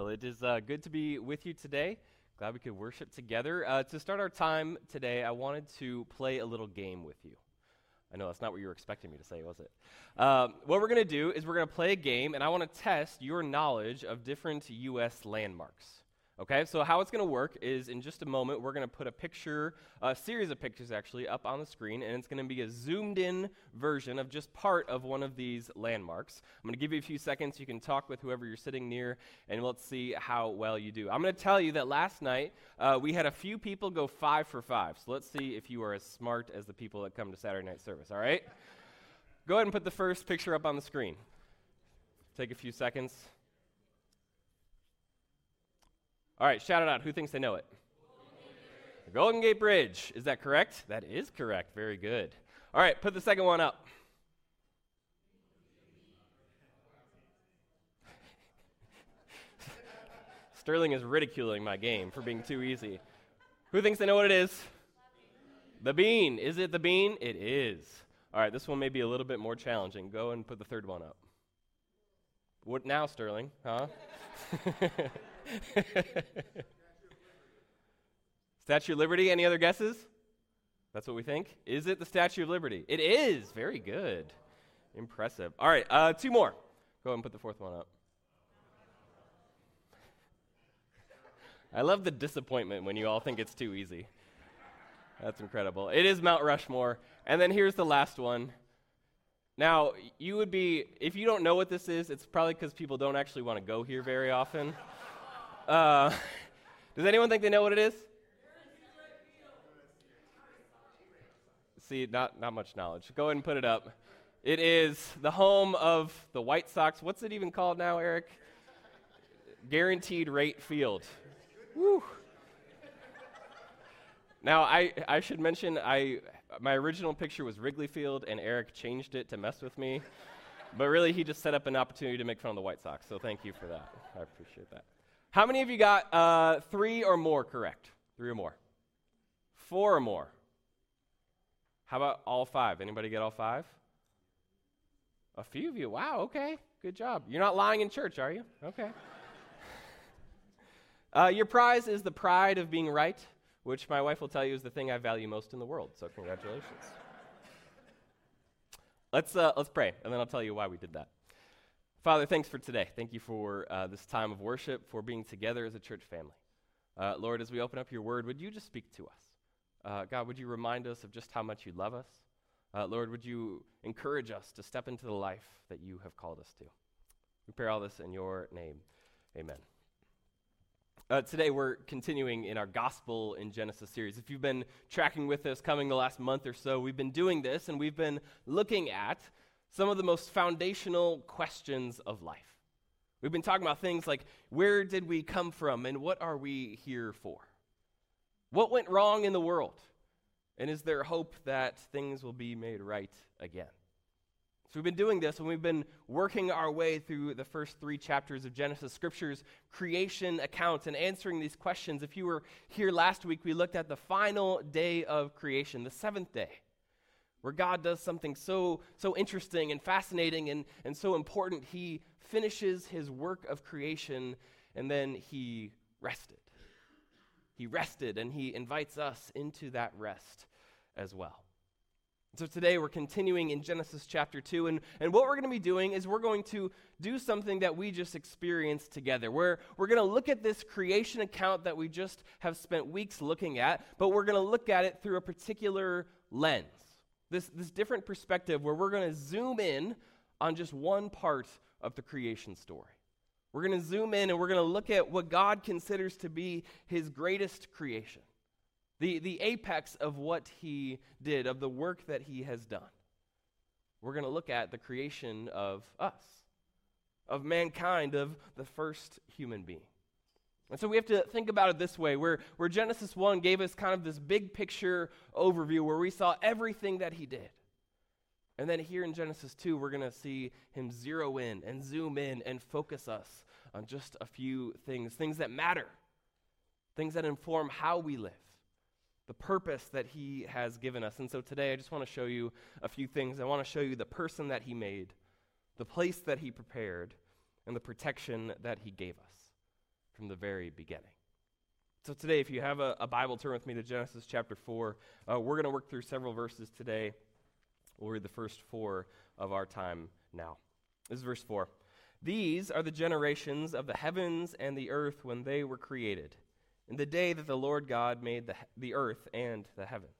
Well, it is uh, good to be with you today. Glad we could worship together. Uh, to start our time today, I wanted to play a little game with you. I know that's not what you were expecting me to say, was it? Um, what we're going to do is we're going to play a game, and I want to test your knowledge of different U.S. landmarks. Okay, so how it's going to work is in just a moment, we're going to put a picture, a series of pictures actually, up on the screen, and it's going to be a zoomed in version of just part of one of these landmarks. I'm going to give you a few seconds. You can talk with whoever you're sitting near, and let's see how well you do. I'm going to tell you that last night uh, we had a few people go five for five. So let's see if you are as smart as the people that come to Saturday night service, all right? Go ahead and put the first picture up on the screen. Take a few seconds. All right, shout it out. Who thinks they know it? The Golden Gate Bridge. Is that correct? That is correct. Very good. All right, put the second one up. Sterling is ridiculing my game for being too easy. Who thinks they know what it is? The bean. Is it the bean? It is. All right, this one may be a little bit more challenging. Go and put the third one up. What now, Sterling? Huh? Statue of Liberty, any other guesses? That's what we think. Is it the Statue of Liberty? It is. Very good. Impressive. All right, uh, two more. Go ahead and put the fourth one up. I love the disappointment when you all think it's too easy. That's incredible. It is Mount Rushmore. And then here's the last one. Now, you would be, if you don't know what this is, it's probably because people don't actually want to go here very often. Uh, does anyone think they know what it is? See, not, not much knowledge. Go ahead and put it up. It is the home of the White Sox. What's it even called now, Eric? Guaranteed Rate Field. Woo. Now, I, I should mention, I, my original picture was Wrigley Field, and Eric changed it to mess with me. but really, he just set up an opportunity to make fun of the White Sox, so thank you for that. I appreciate that. How many of you got uh, three or more correct? Three or more. Four or more. How about all five? Anybody get all five? A few of you. Wow, okay. Good job. You're not lying in church, are you? Okay. uh, your prize is the pride of being right, which my wife will tell you is the thing I value most in the world. So, congratulations. let's, uh, let's pray, and then I'll tell you why we did that. Father, thanks for today. Thank you for uh, this time of worship, for being together as a church family. Uh, Lord, as we open up your word, would you just speak to us? Uh, God, would you remind us of just how much you love us? Uh, Lord, would you encourage us to step into the life that you have called us to? We pray all this in your name. Amen. Uh, today, we're continuing in our Gospel in Genesis series. If you've been tracking with us coming the last month or so, we've been doing this and we've been looking at some of the most foundational questions of life. We've been talking about things like where did we come from and what are we here for? What went wrong in the world? And is there hope that things will be made right again? So we've been doing this and we've been working our way through the first three chapters of Genesis, Scripture's creation accounts, and answering these questions. If you were here last week, we looked at the final day of creation, the seventh day where God does something so, so interesting and fascinating and, and so important. He finishes his work of creation and then he rested. He rested and he invites us into that rest as well. So today we're continuing in Genesis chapter 2, and, and what we're going to be doing is we're going to do something that we just experienced together. Where we're going to look at this creation account that we just have spent weeks looking at, but we're going to look at it through a particular lens this, this different perspective where we're going to zoom in on just one part of the creation story. We're going to zoom in and we're going to look at what God considers to be his greatest creation, the, the apex of what he did, of the work that he has done. We're going to look at the creation of us, of mankind, of the first human being. And so we have to think about it this way where, where Genesis 1 gave us kind of this big picture overview where we saw everything that he did. And then here in Genesis 2, we're going to see him zero in and zoom in and focus us on just a few things, things that matter, things that inform how we live, the purpose that he has given us. And so today, I just want to show you a few things. I want to show you the person that he made, the place that he prepared, and the protection that he gave us from the very beginning. So today, if you have a, a Bible, turn with me to Genesis chapter 4. Uh, we're going to work through several verses today. We'll read the first four of our time now. This is verse 4. These are the generations of the heavens and the earth when they were created, in the day that the Lord God made the, the earth and the heavens.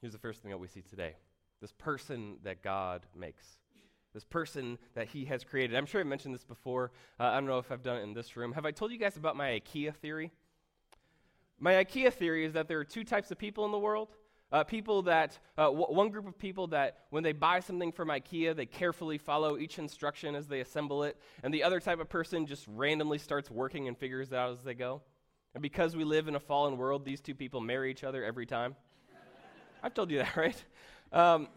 Here's the first thing that we see today this person that God makes. This person that he has created. I'm sure I mentioned this before. Uh, I don't know if I've done it in this room. Have I told you guys about my IKEA theory? My IKEA theory is that there are two types of people in the world uh, people that, uh, w- one group of people that when they buy something from IKEA, they carefully follow each instruction as they assemble it. And the other type of person just randomly starts working and figures it out as they go. And because we live in a fallen world, these two people marry each other every time. I've told you that, right? Um,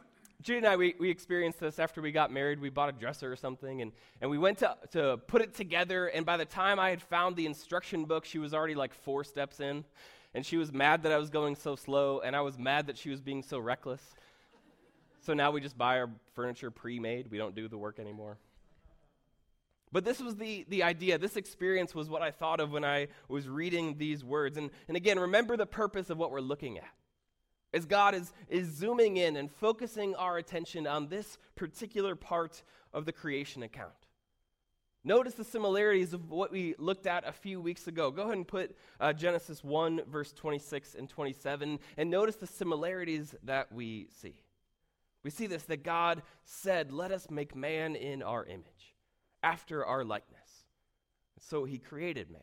Judy and I, we, we experienced this after we got married. We bought a dresser or something, and, and we went to, to put it together. And by the time I had found the instruction book, she was already like four steps in and she was mad that I was going so slow, and I was mad that she was being so reckless. So now we just buy our furniture pre made. We don't do the work anymore. But this was the, the idea. This experience was what I thought of when I was reading these words. And, and again, remember the purpose of what we're looking at. As God is, is zooming in and focusing our attention on this particular part of the creation account. Notice the similarities of what we looked at a few weeks ago. Go ahead and put uh, Genesis 1, verse 26 and 27, and notice the similarities that we see. We see this that God said, Let us make man in our image, after our likeness. So he created man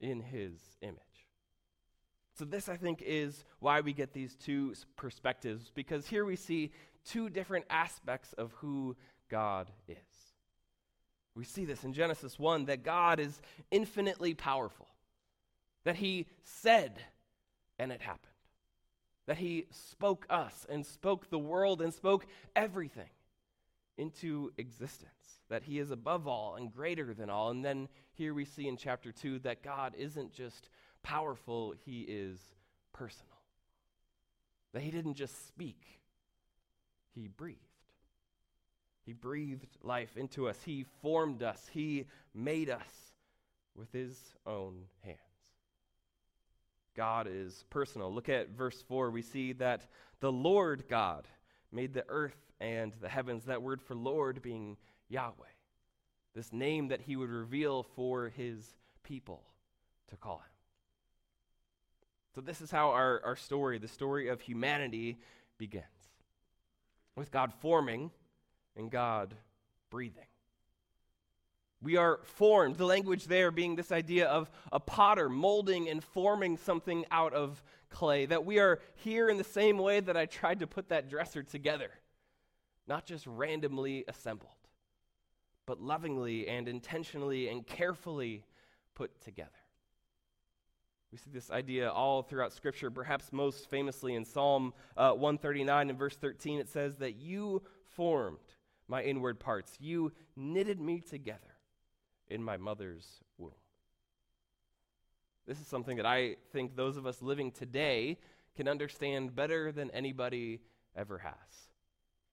in his image. So, this, I think, is why we get these two perspectives, because here we see two different aspects of who God is. We see this in Genesis 1 that God is infinitely powerful, that He said, and it happened, that He spoke us and spoke the world and spoke everything into existence, that He is above all and greater than all. And then here we see in chapter 2 that God isn't just powerful, He is personal, that He didn't just speak, He breathed. He breathed life into us. He formed us. He made us with his own hands. God is personal. Look at verse 4. We see that the Lord God made the earth and the heavens, that word for Lord being Yahweh, this name that he would reveal for his people to call him. So, this is how our, our story, the story of humanity, begins with God forming and God breathing. We are formed, the language there being this idea of a potter molding and forming something out of clay. That we are here in the same way that I tried to put that dresser together, not just randomly assembled, but lovingly and intentionally and carefully put together. We see this idea all throughout Scripture, perhaps most famously in Psalm uh, 139 and verse 13. It says that you formed my inward parts. You knitted me together in my mother's womb. This is something that I think those of us living today can understand better than anybody ever has.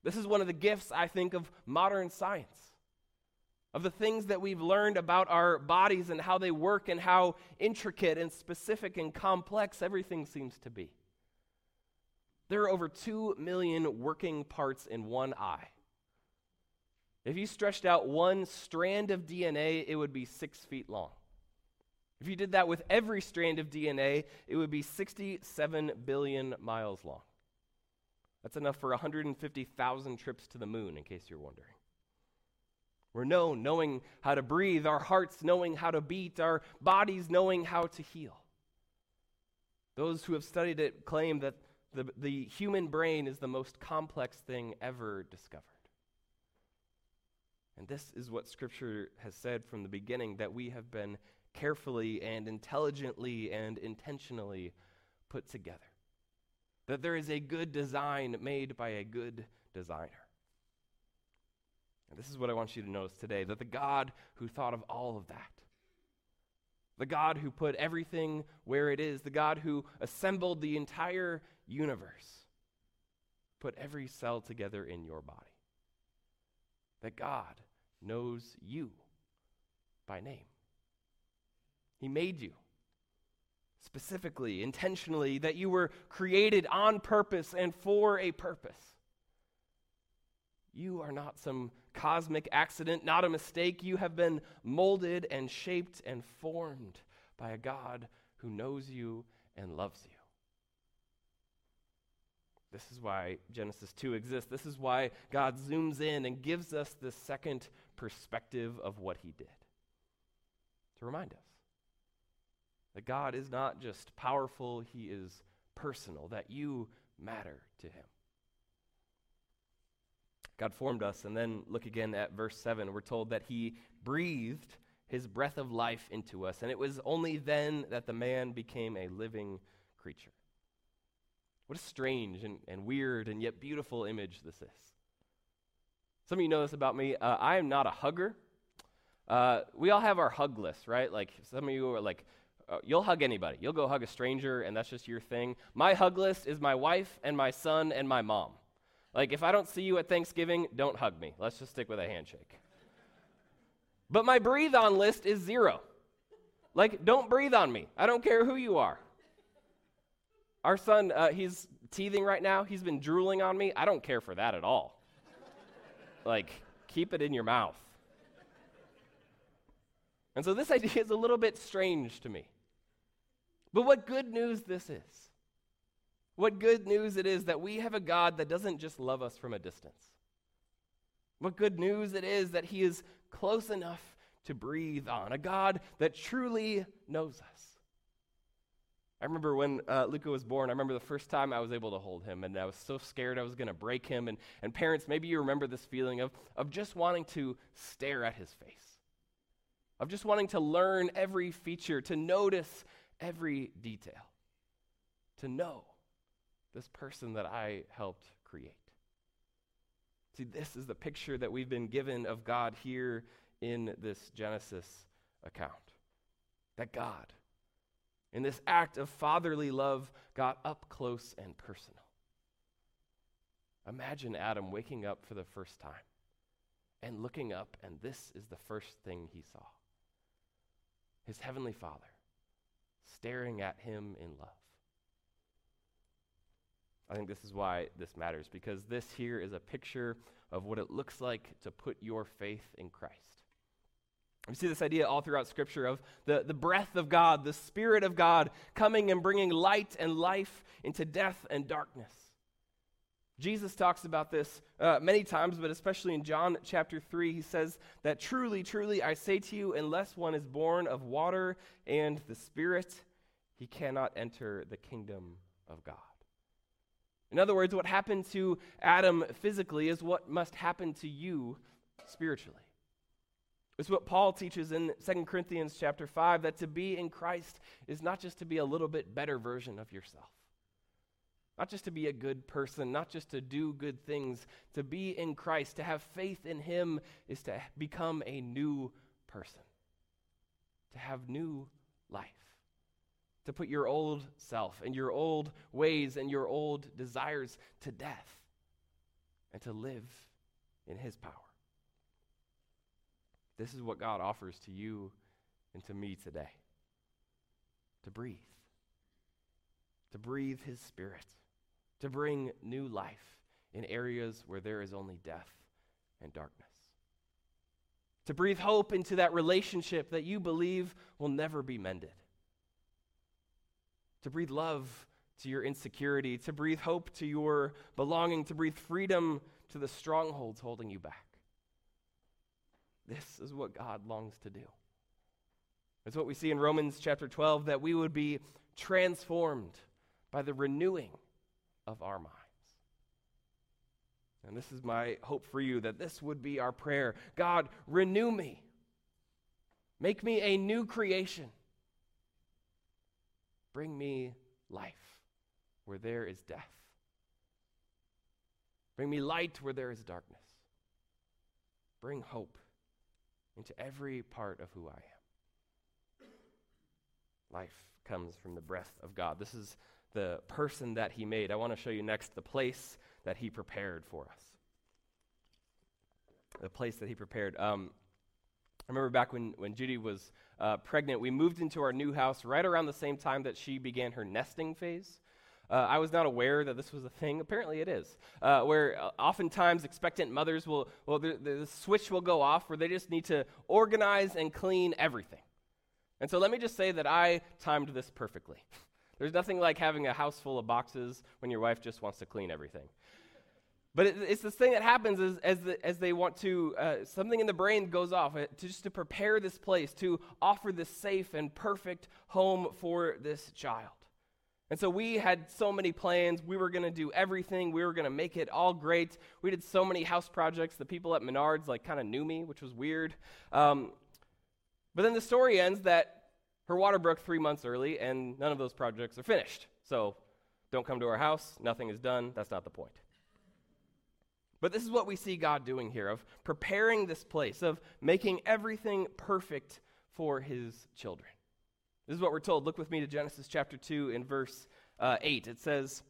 This is one of the gifts, I think, of modern science, of the things that we've learned about our bodies and how they work and how intricate and specific and complex everything seems to be. There are over 2 million working parts in one eye. If you stretched out one strand of DNA, it would be six feet long. If you did that with every strand of DNA, it would be 67 billion miles long. That's enough for 150,000 trips to the moon, in case you're wondering. We're known knowing how to breathe, our hearts knowing how to beat, our bodies knowing how to heal. Those who have studied it claim that the, the human brain is the most complex thing ever discovered. And this is what Scripture has said from the beginning that we have been carefully and intelligently and intentionally put together. That there is a good design made by a good designer. And this is what I want you to notice today that the God who thought of all of that, the God who put everything where it is, the God who assembled the entire universe, put every cell together in your body. That God knows you by name. He made you specifically, intentionally, that you were created on purpose and for a purpose. You are not some cosmic accident, not a mistake. You have been molded and shaped and formed by a God who knows you and loves you. This is why Genesis 2 exists. This is why God zooms in and gives us this second perspective of what he did to remind us that God is not just powerful, he is personal, that you matter to him. God formed us, and then look again at verse 7. We're told that he breathed his breath of life into us, and it was only then that the man became a living creature. What a strange and, and weird and yet beautiful image this is. Some of you know this about me. Uh, I am not a hugger. Uh, we all have our hug list, right? Like some of you are like, uh, you'll hug anybody. You'll go hug a stranger, and that's just your thing. My hug list is my wife and my son and my mom. Like, if I don't see you at Thanksgiving, don't hug me. Let's just stick with a handshake. But my breathe on list is zero. Like, don't breathe on me. I don't care who you are. Our son, uh, he's teething right now. He's been drooling on me. I don't care for that at all. like, keep it in your mouth. And so this idea is a little bit strange to me. But what good news this is. What good news it is that we have a God that doesn't just love us from a distance. What good news it is that He is close enough to breathe on, a God that truly knows us. I remember when uh, Luca was born, I remember the first time I was able to hold him, and I was so scared I was going to break him. And, and parents, maybe you remember this feeling of, of just wanting to stare at his face, of just wanting to learn every feature, to notice every detail, to know this person that I helped create. See, this is the picture that we've been given of God here in this Genesis account. That God, in this act of fatherly love, got up close and personal. Imagine Adam waking up for the first time and looking up, and this is the first thing he saw his heavenly Father staring at him in love. I think this is why this matters, because this here is a picture of what it looks like to put your faith in Christ. We see this idea all throughout Scripture of the, the breath of God, the Spirit of God coming and bringing light and life into death and darkness. Jesus talks about this uh, many times, but especially in John chapter 3, he says that truly, truly, I say to you, unless one is born of water and the Spirit, he cannot enter the kingdom of God. In other words, what happened to Adam physically is what must happen to you spiritually. It's what Paul teaches in 2 Corinthians chapter 5 that to be in Christ is not just to be a little bit better version of yourself. Not just to be a good person, not just to do good things. To be in Christ, to have faith in Him, is to become a new person, to have new life, to put your old self and your old ways and your old desires to death, and to live in His power. This is what God offers to you and to me today to breathe, to breathe His Spirit, to bring new life in areas where there is only death and darkness. To breathe hope into that relationship that you believe will never be mended. To breathe love to your insecurity, to breathe hope to your belonging, to breathe freedom to the strongholds holding you back. This is what God longs to do. It's what we see in Romans chapter 12 that we would be transformed by the renewing of our minds. And this is my hope for you that this would be our prayer God, renew me, make me a new creation, bring me life where there is death, bring me light where there is darkness, bring hope into every part of who I am. Life comes from the breath of God. This is the person that He made. I want to show you next the place that He prepared for us. The place that He prepared. Um, I remember back when, when Judy was uh, pregnant, we moved into our new house right around the same time that she began her nesting phase. Uh, I was not aware that this was a thing. Apparently, it is. Uh, where uh, oftentimes expectant mothers will, well, the, the, switch will go off where they just need to organize and clean everything. And so let me just say that I timed this perfectly. There's nothing like having a house full of boxes when your wife just wants to clean everything. But it, it's this thing that happens as, as, the, as they want to, uh, something in the brain goes off uh, to just to prepare this place, to offer this safe and perfect home for this child. And so we had so many plans. We were going to do everything. We were going to make it all great. We did so many house projects. The people at Menards like kind of knew me, which was weird. Um, but then the story ends that her water broke three months early, and none of those projects are finished. So don't come to our house. Nothing is done. That's not the point. But this is what we see God doing here of preparing this place, of making everything perfect for his children. This is what we're told. Look with me to Genesis chapter 2 in verse uh, 8. It says,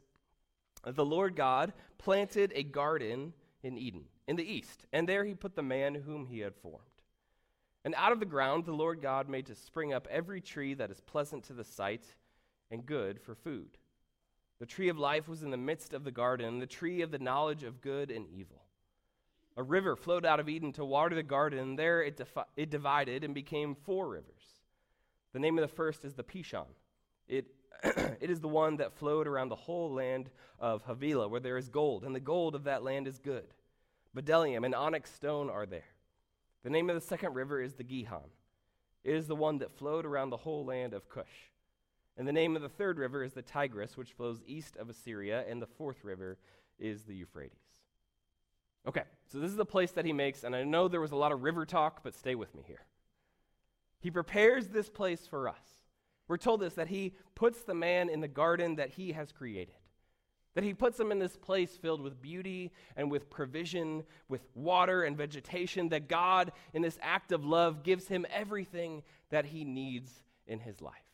The Lord God planted a garden in Eden, in the east, and there he put the man whom he had formed. And out of the ground the Lord God made to spring up every tree that is pleasant to the sight and good for food. The tree of life was in the midst of the garden, the tree of the knowledge of good and evil. A river flowed out of Eden to water the garden. There it, defi- it divided and became four rivers. The name of the first is the Pishon. It, it is the one that flowed around the whole land of Havilah, where there is gold, and the gold of that land is good. Bdellium and onyx stone are there. The name of the second river is the Gihon. It is the one that flowed around the whole land of Cush. And the name of the third river is the Tigris, which flows east of Assyria, and the fourth river is the Euphrates. Okay, so this is the place that he makes, and I know there was a lot of river talk, but stay with me here. He prepares this place for us. We're told this that he puts the man in the garden that he has created. That he puts him in this place filled with beauty and with provision, with water and vegetation, that God, in this act of love, gives him everything that he needs in his life.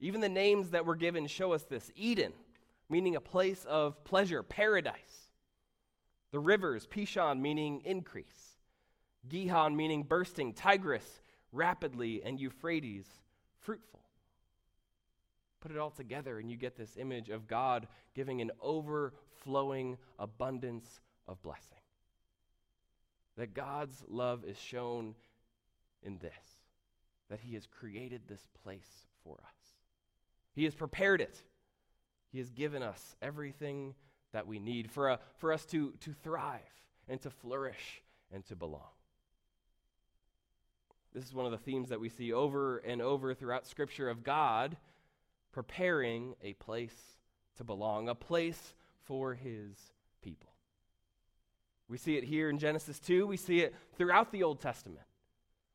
Even the names that were given show us this Eden, meaning a place of pleasure, paradise. The rivers, Pishon, meaning increase. Gihon, meaning bursting. Tigris, rapidly, and Euphrates, fruitful. Put it all together, and you get this image of God giving an overflowing abundance of blessing. That God's love is shown in this that He has created this place for us, He has prepared it, He has given us everything that we need for, a, for us to, to thrive and to flourish and to belong. This is one of the themes that we see over and over throughout Scripture of God preparing a place to belong, a place for his people. We see it here in Genesis 2, we see it throughout the Old Testament.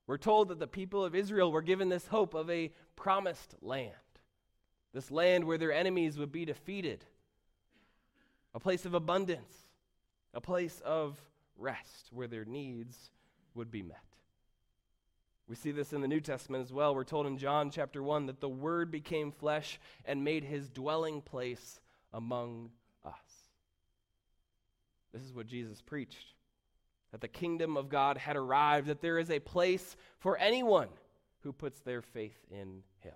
We're told that the people of Israel were given this hope of a promised land, this land where their enemies would be defeated, a place of abundance, a place of rest where their needs would be met. We see this in the New Testament as well. We're told in John chapter 1 that the Word became flesh and made his dwelling place among us. This is what Jesus preached that the kingdom of God had arrived, that there is a place for anyone who puts their faith in him.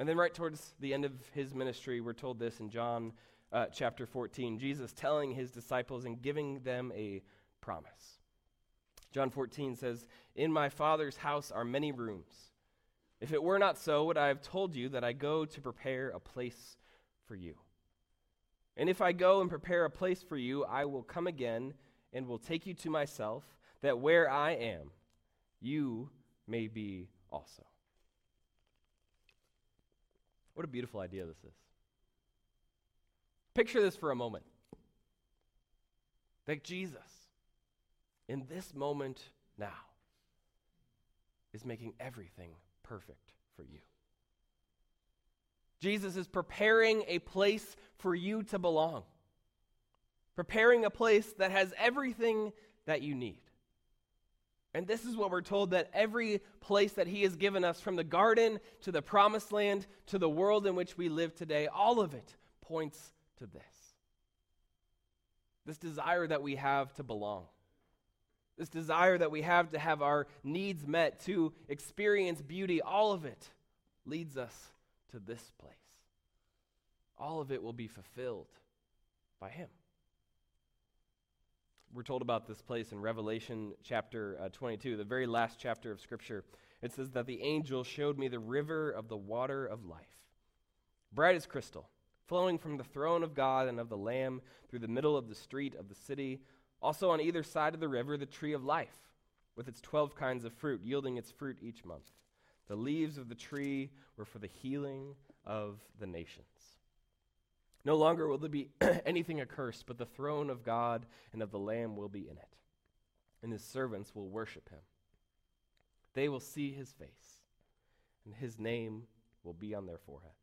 And then, right towards the end of his ministry, we're told this in John uh, chapter 14 Jesus telling his disciples and giving them a promise. John 14 says, In my Father's house are many rooms. If it were not so, would I have told you that I go to prepare a place for you? And if I go and prepare a place for you, I will come again and will take you to myself, that where I am, you may be also. What a beautiful idea this is. Picture this for a moment. That Jesus, in this moment now, is making everything perfect for you. Jesus is preparing a place for you to belong, preparing a place that has everything that you need. And this is what we're told that every place that He has given us, from the garden to the promised land to the world in which we live today, all of it points to this. This desire that we have to belong this desire that we have to have our needs met, to experience beauty, all of it leads us to this place. All of it will be fulfilled by Him. We're told about this place in Revelation chapter uh, 22, the very last chapter of Scripture. It says that the angel showed me the river of the water of life, bright as crystal, flowing from the throne of God and of the Lamb through the middle of the street of the city also, on either side of the river, the tree of life, with its 12 kinds of fruit, yielding its fruit each month. The leaves of the tree were for the healing of the nations. No longer will there be anything accursed, but the throne of God and of the Lamb will be in it, and his servants will worship him. They will see his face, and his name will be on their foreheads.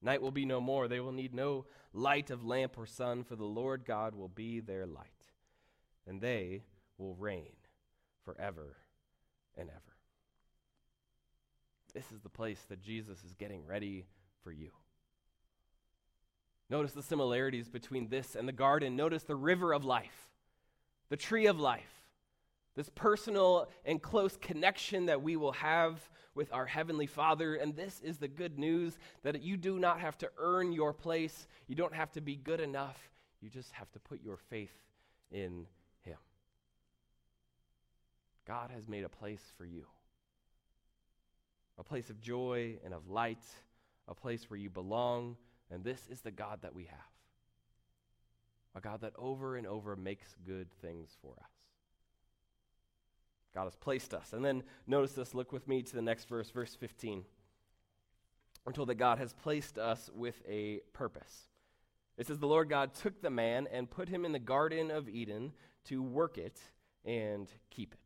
Night will be no more. They will need no light of lamp or sun, for the Lord God will be their light, and they will reign forever and ever. This is the place that Jesus is getting ready for you. Notice the similarities between this and the garden. Notice the river of life, the tree of life, this personal and close connection that we will have with our Heavenly Father. And this is the good news that you do not have to earn your place, you don't have to be good enough. You just have to put your faith in Him. God has made a place for you a place of joy and of light, a place where you belong. And this is the God that we have a God that over and over makes good things for us. God has placed us. And then notice this, look with me to the next verse, verse 15. We're told that God has placed us with a purpose. It says, The Lord God took the man and put him in the Garden of Eden to work it and keep it.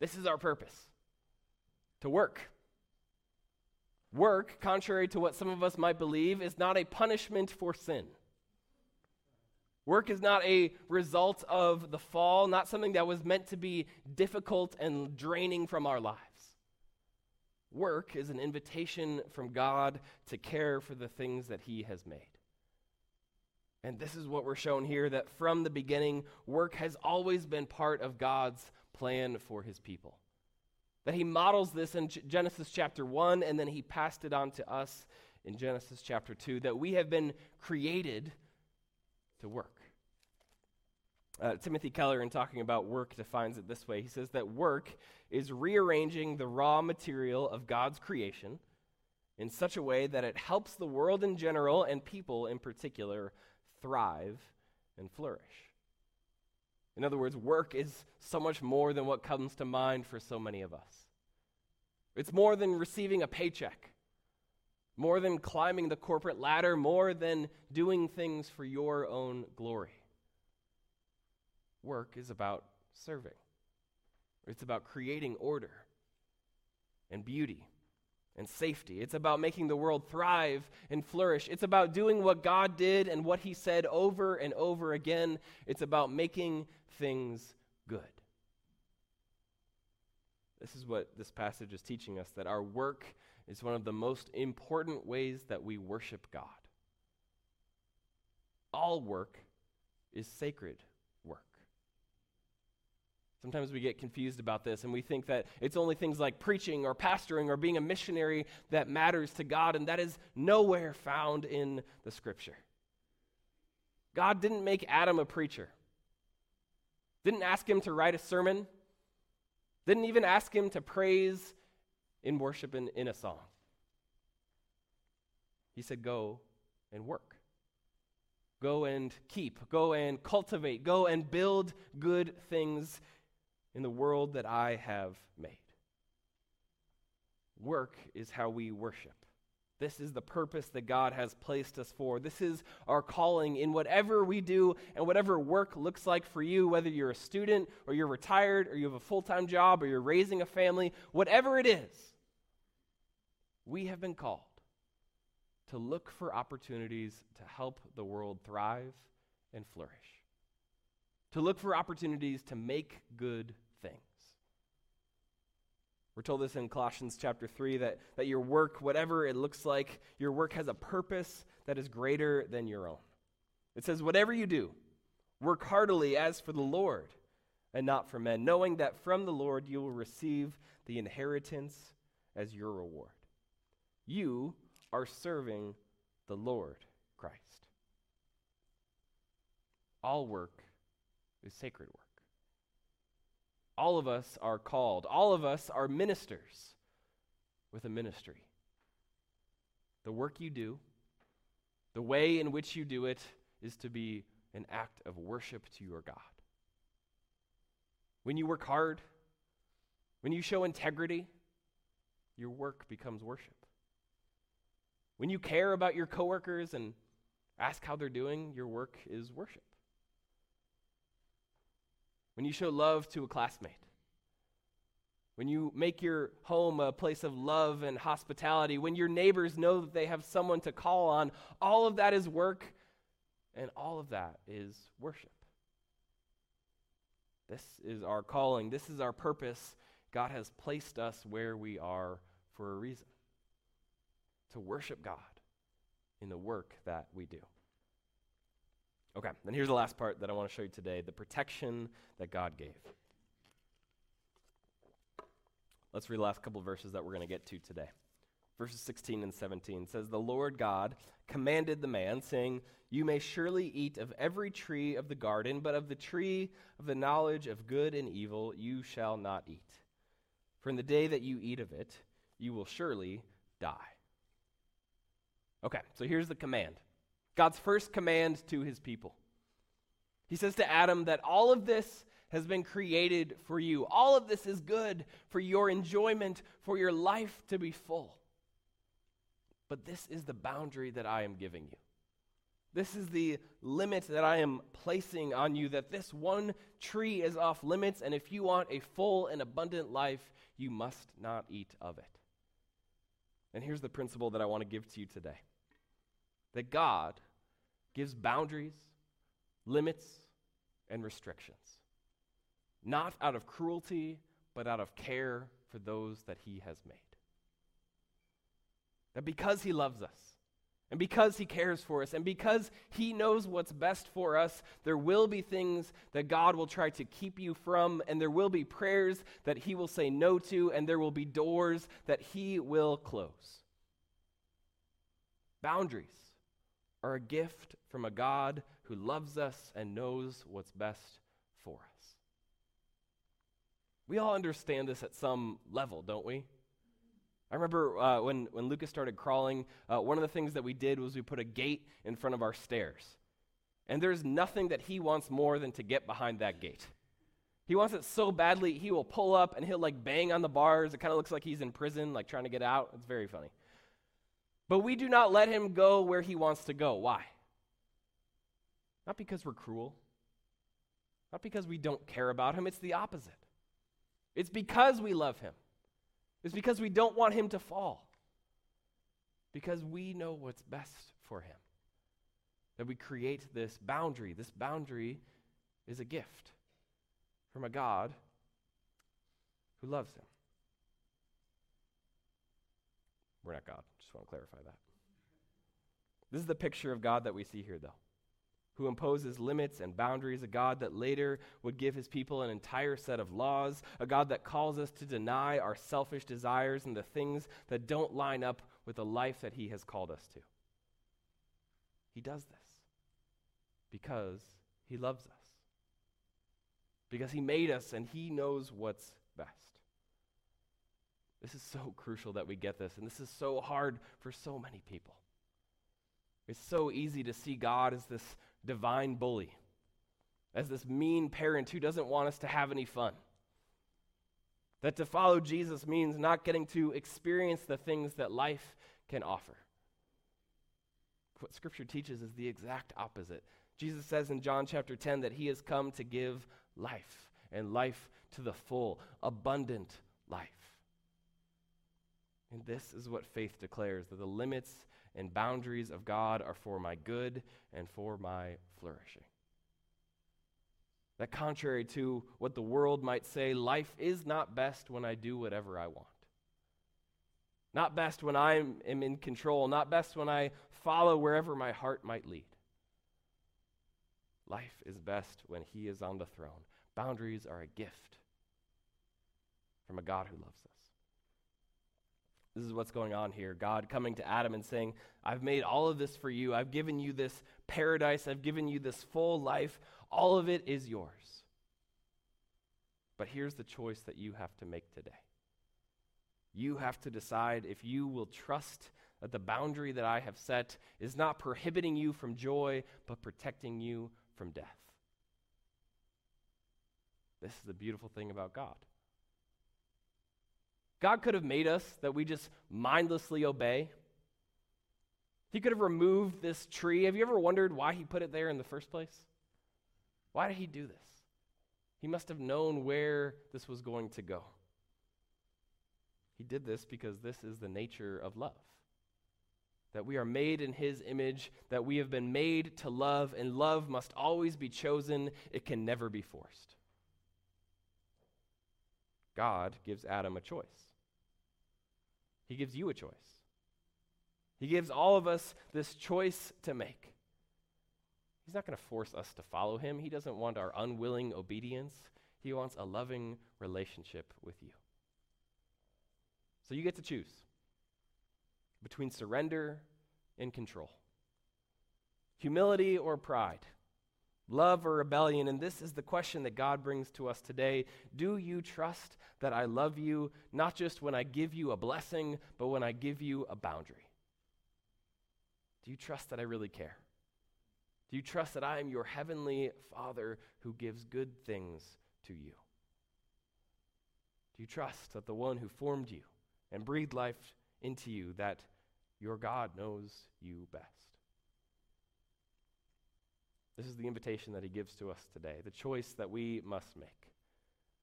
This is our purpose to work. Work, contrary to what some of us might believe, is not a punishment for sin. Work is not a result of the fall, not something that was meant to be difficult and draining from our lives. Work is an invitation from God to care for the things that He has made. And this is what we're shown here that from the beginning, work has always been part of God's plan for His people. That He models this in Genesis chapter 1, and then He passed it on to us in Genesis chapter 2, that we have been created to work. Uh, Timothy Keller, in talking about work, defines it this way. He says that work is rearranging the raw material of God's creation in such a way that it helps the world in general and people in particular thrive and flourish. In other words, work is so much more than what comes to mind for so many of us. It's more than receiving a paycheck, more than climbing the corporate ladder, more than doing things for your own glory work is about serving, it's about creating order and beauty and safety. It's about making the world thrive and flourish. It's about doing what God did and what He said over and over again. It's about making things good. This is what this passage is teaching us that our work is one of the most important ways that we worship God. All work is sacred Sometimes we get confused about this and we think that it's only things like preaching or pastoring or being a missionary that matters to God, and that is nowhere found in the scripture. God didn't make Adam a preacher, didn't ask him to write a sermon, Didn't even ask him to praise in worship in, in a song. He said, Go and work. Go and keep. Go and cultivate. Go and build good things in the world that I have made. Work is how we worship. This is the purpose that God has placed us for. This is our calling in whatever we do and whatever work looks like for you, whether you're a student or you're retired or you have a full time job or you're raising a family, whatever it is, we have been called to look for opportunities to help the world thrive and flourish, to look for opportunities to make good things. We're told this in Colossians chapter 3 that, that your work, whatever it looks like, your work has a purpose that is greater than your own. It says, Whatever you do, work heartily as for the Lord and not for men, knowing that from the Lord you will receive the inheritance as your reward. You are serving the Lord Christ. All work is sacred work. All of us are called, all of us are ministers with a ministry. The work you do, the way in which you do it, is to be an act of worship to your God. When you work hard, when you show integrity, your work becomes worship. When you care about your coworkers and ask how they're doing, your work is worship. When you show love to a classmate, when you make your home a place of love and hospitality, when your neighbors know that they have someone to call on, all of that is work and all of that is worship. This is our calling, this is our purpose. God has placed us where we are for a reason to worship God in the work that we do. Okay, then here's the last part that I want to show you today the protection that God gave. Let's read the last couple of verses that we're going to get to today. Verses 16 and 17 says, The Lord God commanded the man, saying, You may surely eat of every tree of the garden, but of the tree of the knowledge of good and evil you shall not eat. For in the day that you eat of it, you will surely die. Okay, so here's the command God's first command to his people. He says to Adam that all of this has been created for you. All of this is good for your enjoyment, for your life to be full. But this is the boundary that I am giving you. This is the limit that I am placing on you that this one tree is off limits, and if you want a full and abundant life, you must not eat of it. And here's the principle that I want to give to you today that God gives boundaries, limits, and restrictions. Not out of cruelty, but out of care for those that He has made. That because He loves us, and because He cares for us, and because He knows what's best for us, there will be things that God will try to keep you from, and there will be prayers that He will say no to, and there will be doors that He will close. Boundaries are a gift from a God who loves us and knows what's best for us. We all understand this at some level, don't we? I remember uh, when, when Lucas started crawling, uh, one of the things that we did was we put a gate in front of our stairs. And there's nothing that he wants more than to get behind that gate. He wants it so badly, he will pull up and he'll like bang on the bars. It kind of looks like he's in prison, like trying to get out. It's very funny. But we do not let him go where he wants to go. Why? Not because we're cruel, not because we don't care about him. It's the opposite. It's because we love him, it's because we don't want him to fall, because we know what's best for him. That we create this boundary. This boundary is a gift from a God who loves him. We're not God. Just want to clarify that. This is the picture of God that we see here, though, who imposes limits and boundaries, a God that later would give his people an entire set of laws, a God that calls us to deny our selfish desires and the things that don't line up with the life that he has called us to. He does this because he loves us, because he made us and he knows what's best. This is so crucial that we get this, and this is so hard for so many people. It's so easy to see God as this divine bully, as this mean parent who doesn't want us to have any fun. That to follow Jesus means not getting to experience the things that life can offer. What Scripture teaches is the exact opposite. Jesus says in John chapter 10 that he has come to give life, and life to the full, abundant life. And this is what faith declares that the limits and boundaries of God are for my good and for my flourishing. That, contrary to what the world might say, life is not best when I do whatever I want. Not best when I am in control, not best when I follow wherever my heart might lead. Life is best when He is on the throne. Boundaries are a gift from a God who loves us. This is what's going on here. God coming to Adam and saying, I've made all of this for you. I've given you this paradise. I've given you this full life. All of it is yours. But here's the choice that you have to make today. You have to decide if you will trust that the boundary that I have set is not prohibiting you from joy, but protecting you from death. This is the beautiful thing about God. God could have made us that we just mindlessly obey. He could have removed this tree. Have you ever wondered why he put it there in the first place? Why did he do this? He must have known where this was going to go. He did this because this is the nature of love. That we are made in his image, that we have been made to love, and love must always be chosen, it can never be forced. God gives Adam a choice. He gives you a choice. He gives all of us this choice to make. He's not going to force us to follow him. He doesn't want our unwilling obedience. He wants a loving relationship with you. So you get to choose between surrender and control, humility or pride, love or rebellion. And this is the question that God brings to us today. Do you trust that I love you, not just when I give you a blessing, but when I give you a boundary? Do you trust that I really care? Do you trust that I am your heavenly Father who gives good things to you? Do you trust that the one who formed you and breathed life into you, that your God knows you best? This is the invitation that he gives to us today, the choice that we must make.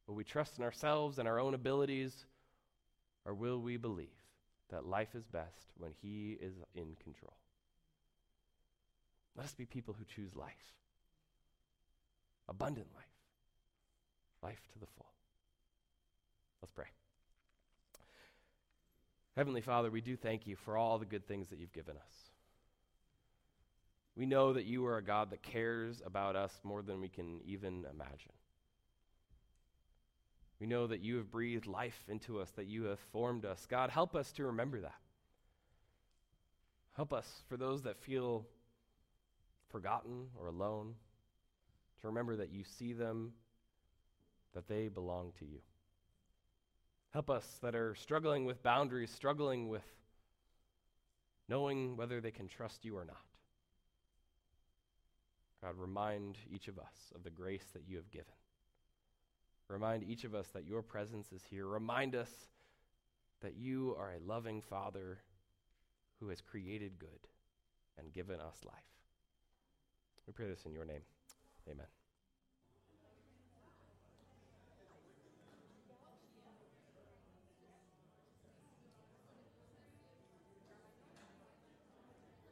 Will we trust in ourselves and our own abilities, or will we believe that life is best when he is in control? Let us be people who choose life, abundant life, life to the full. Let's pray. Heavenly Father, we do thank you for all the good things that you've given us. We know that you are a God that cares about us more than we can even imagine. We know that you have breathed life into us, that you have formed us. God, help us to remember that. Help us, for those that feel forgotten or alone, to remember that you see them, that they belong to you. Help us that are struggling with boundaries, struggling with knowing whether they can trust you or not. God, remind each of us of the grace that you have given. Remind each of us that your presence is here. Remind us that you are a loving Father who has created good and given us life. We pray this in your name. Amen.